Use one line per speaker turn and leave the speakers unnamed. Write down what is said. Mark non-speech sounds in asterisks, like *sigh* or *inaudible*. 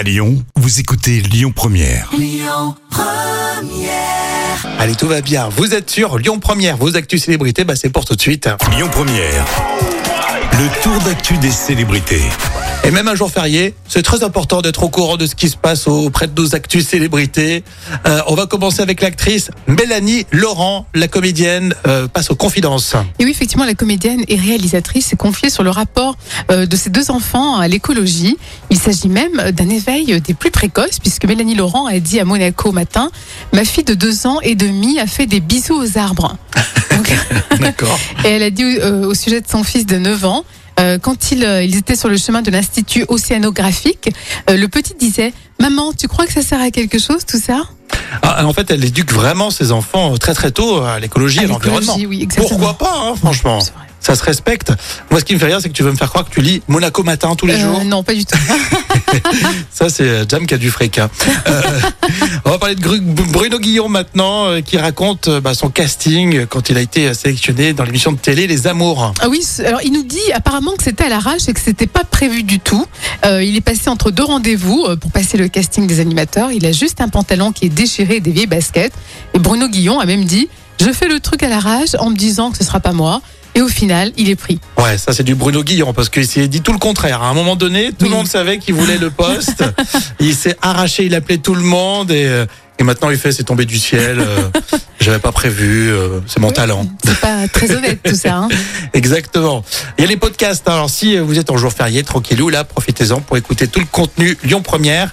À Lyon, vous écoutez Lyon Première.
Allez, tout va bien. Vous êtes sur Lyon Première, vos actus célébrités, bah, c'est pour tout de suite.
Lyon Première. Le tour d'actu des célébrités.
Et même un jour férié, c'est très important d'être au courant de ce qui se passe auprès de nos actus célébrités. Euh, on va commencer avec l'actrice Mélanie Laurent, la comédienne, euh, passe aux confidences.
Et oui, effectivement, la comédienne et réalisatrice s'est confiée sur le rapport euh, de ses deux enfants à l'écologie. Il s'agit même d'un éveil des plus précoces, puisque Mélanie Laurent a dit à Monaco au matin Ma fille de deux ans et demi a fait des bisous aux arbres. Donc, *laughs*
D'accord. *laughs*
et elle a dit euh, au sujet de son fils de 9 ans euh, quand ils, euh, ils étaient sur le chemin de l'Institut océanographique, le petit disait Maman, tu crois que ça sert à quelque chose tout ça?
Ah, en fait, elle éduque vraiment ses enfants très très tôt à l'écologie, à,
À
l'environnement.
oui, exactement.
Pourquoi pas, hein, franchement
C'est vrai.
Ça se respecte. Moi, ce qui me fait rire, c'est que tu veux me faire croire que tu lis Monaco matin tous les
Euh,
jours.
Non, pas du tout. *laughs*
Ça, c'est euh, Jam qui a du fréquin. Euh, *laughs* on va parler de Bruno Guillon maintenant, qui raconte bah, son casting quand il a été sélectionné dans l'émission de télé Les Amours.
Ah oui, alors il nous dit apparemment que c'était à l'arrache et que c'était pas prévu du tout. Euh, il est passé entre deux rendez-vous pour passer le casting des animateurs. Il a juste un pantalon qui est déchiré et des vieilles baskets. Et Bruno Guillon a même dit Je fais le truc à l'arrache en me disant que ce sera pas moi. Et au final, il est pris.
Ouais, ça c'est du Bruno Guillon parce qu'il s'est dit tout le contraire. À un moment donné, tout le monde savait qu'il voulait le poste. *laughs* il s'est arraché, il appelait tout le monde et, euh, et maintenant il fait c'est tombé du ciel. euh, J'avais pas prévu, euh, c'est mon talent.
C'est pas très honnête tout ça. hein. *laughs*
Exactement. Il y a les podcasts. hein. Alors si vous êtes en jour férié, tranquillou, là, profitez-en pour écouter tout le contenu Lyon Première.